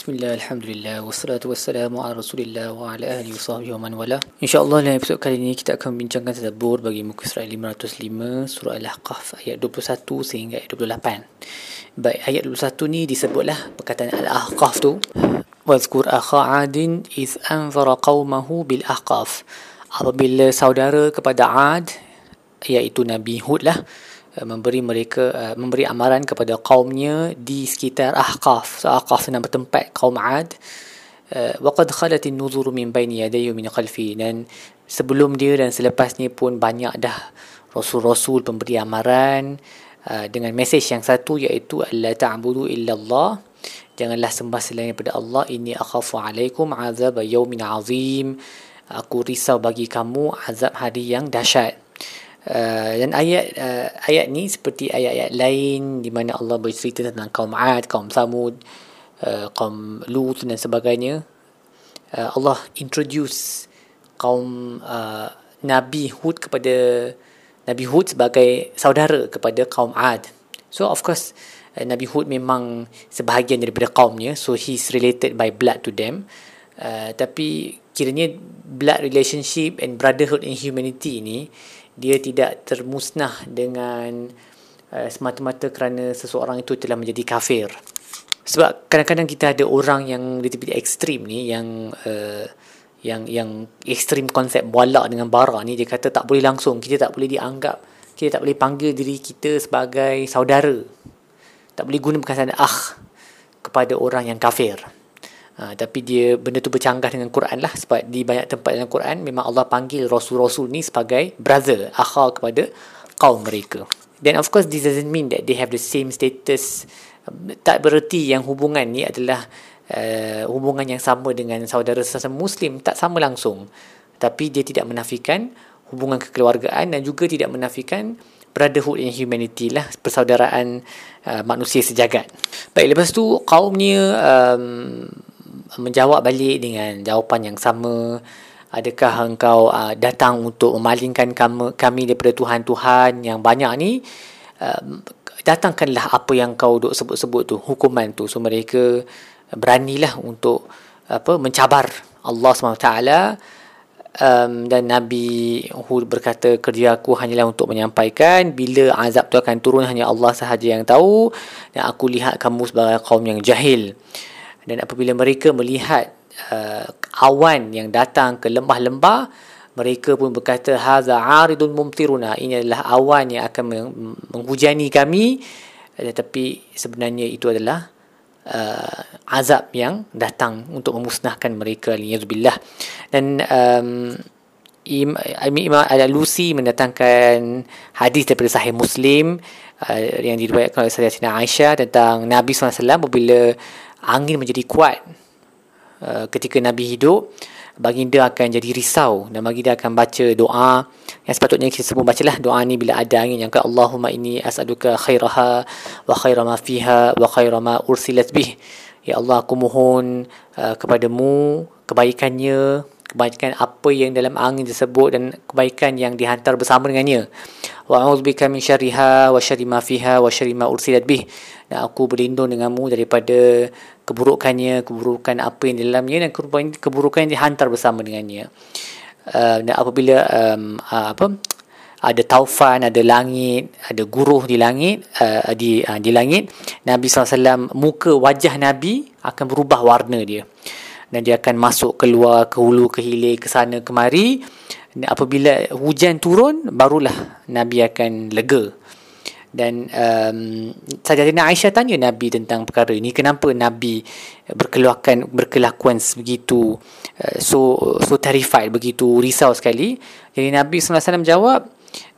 Bismillah, Alhamdulillah, wassalatu wassalamu ala rasulillah wa ala ahli sahbihi wa man wala. InsyaAllah dalam episod kali ini kita akan bincangkan tadabur bagi muka surat 505 surah Al-Ahqaf ayat 21 sehingga ayat 28 Baik, ayat 21 ni disebutlah perkataan Al-Ahqaf tu. Wazkur akha adin iz anzara qawmahu bil ahqaf Apabila saudara kepada Ad iaitu Nabi Hud lah memberi mereka uh, memberi amaran kepada kaumnya di sekitar Ahqaf. So Ahqaf nama tempat kaum Ad. Uh, waqad khalat an-nuzur min bayni yadayhi min khalfi dan sebelum dia dan selepasnya pun banyak dah rasul-rasul pemberi amaran uh, dengan mesej yang satu iaitu alla ta'budu illa Allah. Janganlah sembah selain daripada Allah. Ini akhafu alaikum azab yaumin azim. Aku risau bagi kamu azab hari yang dahsyat. Uh, dan ayat uh, ayat ni seperti ayat-ayat lain di mana Allah bercerita tentang kaum Ad, kaum Samud, uh, kaum Lut dan sebagainya. Uh, Allah introduce kaum uh, Nabi Hud kepada Nabi Hud sebagai saudara kepada kaum Ad. So of course uh, Nabi Hud memang sebahagian daripada kaumnya, so he's related by blood to them. Uh, tapi kiranya blood relationship and brotherhood in humanity ni dia tidak termusnah dengan uh, semata-mata kerana seseorang itu telah menjadi kafir. Sebab kadang-kadang kita ada orang yang lebih ekstrim ni yang uh, yang yang ekstrim konsep mualak dengan bara ni dia kata tak boleh langsung kita tak boleh dianggap kita tak boleh panggil diri kita sebagai saudara tak boleh guna perkataan ah kepada orang yang kafir Ha, tapi dia benda tu bercanggah dengan Quran lah sebab di banyak tempat dalam Quran memang Allah panggil rasul-rasul ni sebagai brother, akha kepada kaum mereka. Then of course this doesn't mean that they have the same status. Tak bererti yang hubungan ni adalah uh, hubungan yang sama dengan saudara sesama Muslim, tak sama langsung. Tapi dia tidak menafikan hubungan kekeluargaan dan juga tidak menafikan brotherhood in humanity lah persaudaraan uh, manusia sejagat. Baik lepas tu kaumnya um, menjawab balik dengan jawapan yang sama. Adakah engkau uh, datang untuk memalingkan kami, kami daripada Tuhan-Tuhan yang banyak ni? Uh, datangkanlah apa yang kau duk sebut-sebut tu hukuman tu. So mereka beranilah untuk apa mencabar Allah SWT um, dan Nabi Hud berkata kerja aku hanyalah untuk menyampaikan. Bila azab tu akan turun hanya Allah sahaja yang tahu. Dan aku lihat kamu sebagai kaum yang jahil dan apabila mereka melihat uh, awan yang datang ke lembah-lembah mereka pun berkata haza aridun mumtiruna. Ini adalah awan yang akan menghujani kami. Tetapi sebenarnya itu adalah uh, azab yang datang untuk memusnahkan mereka. Liyazubillah dan um, Imam Al-Lusi mendatangkan hadis daripada Sahih Muslim uh, yang diriwayatkan oleh Sayyidatina Aisyah tentang Nabi SAW apabila angin menjadi kuat uh, ketika Nabi hidup baginda akan jadi risau dan baginda akan baca doa. Yang sepatutnya kita semua bacalah doa ni bila ada angin yang kata Allahumma inni as'aluka khairaha wa khaira ma fiha wa khaira ma ursilat bih. Ya Allah aku mohon uh, kepadamu kebaikannya kebaikan apa yang dalam angin tersebut dan kebaikan yang dihantar bersama dengannya. Wa a'udzubika min syarriha wa syarri ma fiha wa syarri ma ursilat bih. Dan aku berlindung denganmu daripada keburukannya keburukan apa yang dalamnya dan keburukan yang dihantar bersama dengannya. Uh, dan apabila um, uh, apa ada taufan, ada langit, ada guruh di langit, uh, di uh, di langit, Nabi SAW muka wajah Nabi akan berubah warna dia dan dia akan masuk keluar ke hulu ke hilir ke sana kemari apabila hujan turun barulah nabi akan lega. Dan um, Sajatina Aisyah tanya Nabi tentang perkara ini. Kenapa Nabi berkelakuan berkelakuan begitu uh, so so terrified begitu risau sekali? Jadi Nabi SAW jawab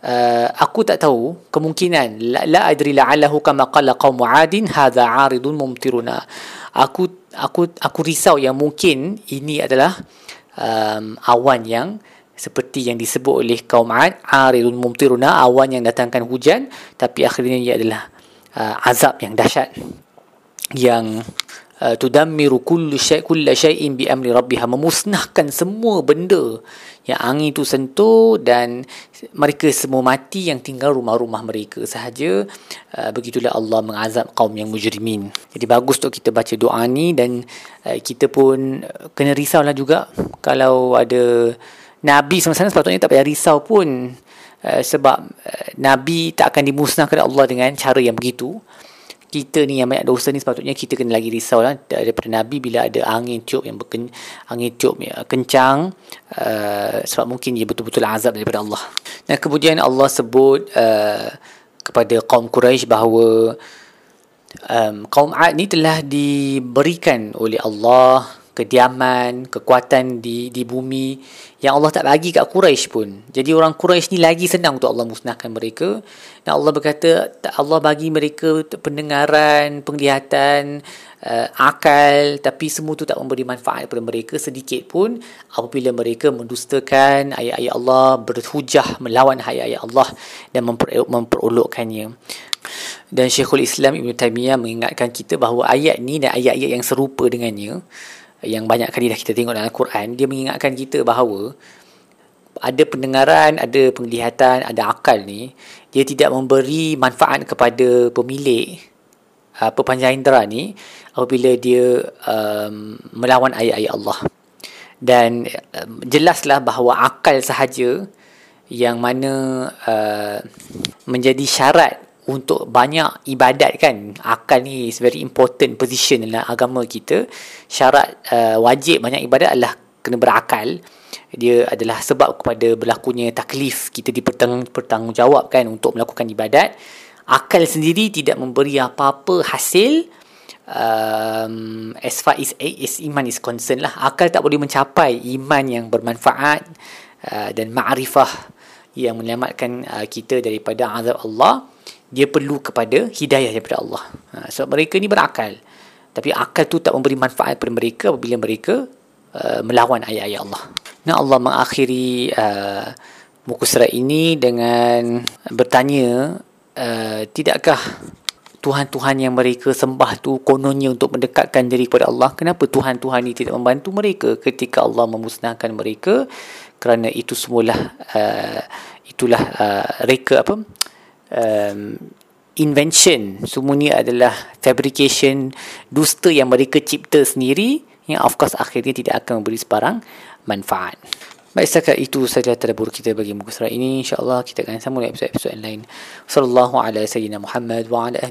uh, aku tak tahu kemungkinan la, la adri la'allahu kama qala qaum adin hadha aridun mumtiruna. Aku aku aku risau yang mungkin ini adalah um, awan yang seperti yang disebut oleh kaum Ad aridun mumtiruna awan yang datangkan hujan tapi akhirnya ia adalah uh, azab yang dahsyat yang uh, tudammiru kullu syai' kullu syai'in bi amri rabbiha. Memusnahkan semua benda yang angin itu sentuh dan mereka semua mati yang tinggal rumah-rumah mereka sahaja. Uh, begitulah Allah mengazab kaum yang mujrimin. Jadi bagus untuk kita baca doa ni dan uh, kita pun kena risaulah juga kalau ada nabi sama-sama sepatutnya tak payah risau pun uh, sebab uh, nabi tak akan dimusnahkan Allah dengan cara yang begitu kita ni yang banyak dosa ni sepatutnya kita kena lagi risau lah. Daripada Nabi bila ada angin tiup yang berken, angin tiup yang kencang uh, sebab mungkin dia betul-betul azab daripada Allah. Dan kemudian Allah sebut uh, kepada kaum Quraisy bahawa um, kaum Ad ni telah diberikan oleh Allah kediaman, kekuatan di di bumi yang Allah tak bagi kat Quraisy pun. Jadi orang Quraisy ni lagi senang untuk Allah musnahkan mereka. Dan Allah berkata Allah bagi mereka pendengaran, penglihatan, uh, akal tapi semua tu tak memberi manfaat kepada mereka sedikit pun apabila mereka mendustakan ayat-ayat Allah, berhujah melawan ayat-ayat Allah dan memper- memperolokkannya. Dan Syekhul Islam Ibn Taymiyah mengingatkan kita bahawa ayat ni dan ayat-ayat yang serupa dengannya yang banyak kali dah kita tengok dalam Al-Quran dia mengingatkan kita bahawa ada pendengaran, ada penglihatan, ada akal ni dia tidak memberi manfaat kepada pemilik uh, pepanjang indera ni apabila dia um, melawan ayat-ayat Allah. Dan um, jelaslah bahawa akal sahaja yang mana uh, menjadi syarat untuk banyak ibadat kan. Akal ni is very important position dalam agama kita. Syarat uh, wajib banyak ibadat adalah kena berakal. Dia adalah sebab kepada berlakunya taklif kita dipertanggungjawabkan untuk melakukan ibadat. Akal sendiri tidak memberi apa-apa hasil. Um, as far as, as iman is concerned lah. Akal tak boleh mencapai iman yang bermanfaat uh, dan ma'rifah yang menyelamatkan uh, kita daripada azab Allah dia perlu kepada hidayah daripada Allah. Ha, sebab mereka ni berakal. Tapi akal tu tak memberi manfaat kepada mereka apabila mereka uh, melawan ayat-ayat Allah. Nah Allah mengakhiri uh, muka surat ini dengan bertanya, uh, tidakkah Tuhan-Tuhan yang mereka sembah tu kononnya untuk mendekatkan diri kepada Allah. Kenapa Tuhan-Tuhan ini tidak membantu mereka ketika Allah memusnahkan mereka? Kerana itu semualah uh, itulah uh, reka apa? Um, invention. Semua ni adalah fabrication dusta yang mereka cipta sendiri yang of course akhirnya tidak akan memberi sebarang manfaat. Baik setakat itu saja tadabbur kita bagi muka surat ini. Insyaallah kita akan sambung episod-episod lain. Sallallahu alaihi wasallam Muhammad wa ala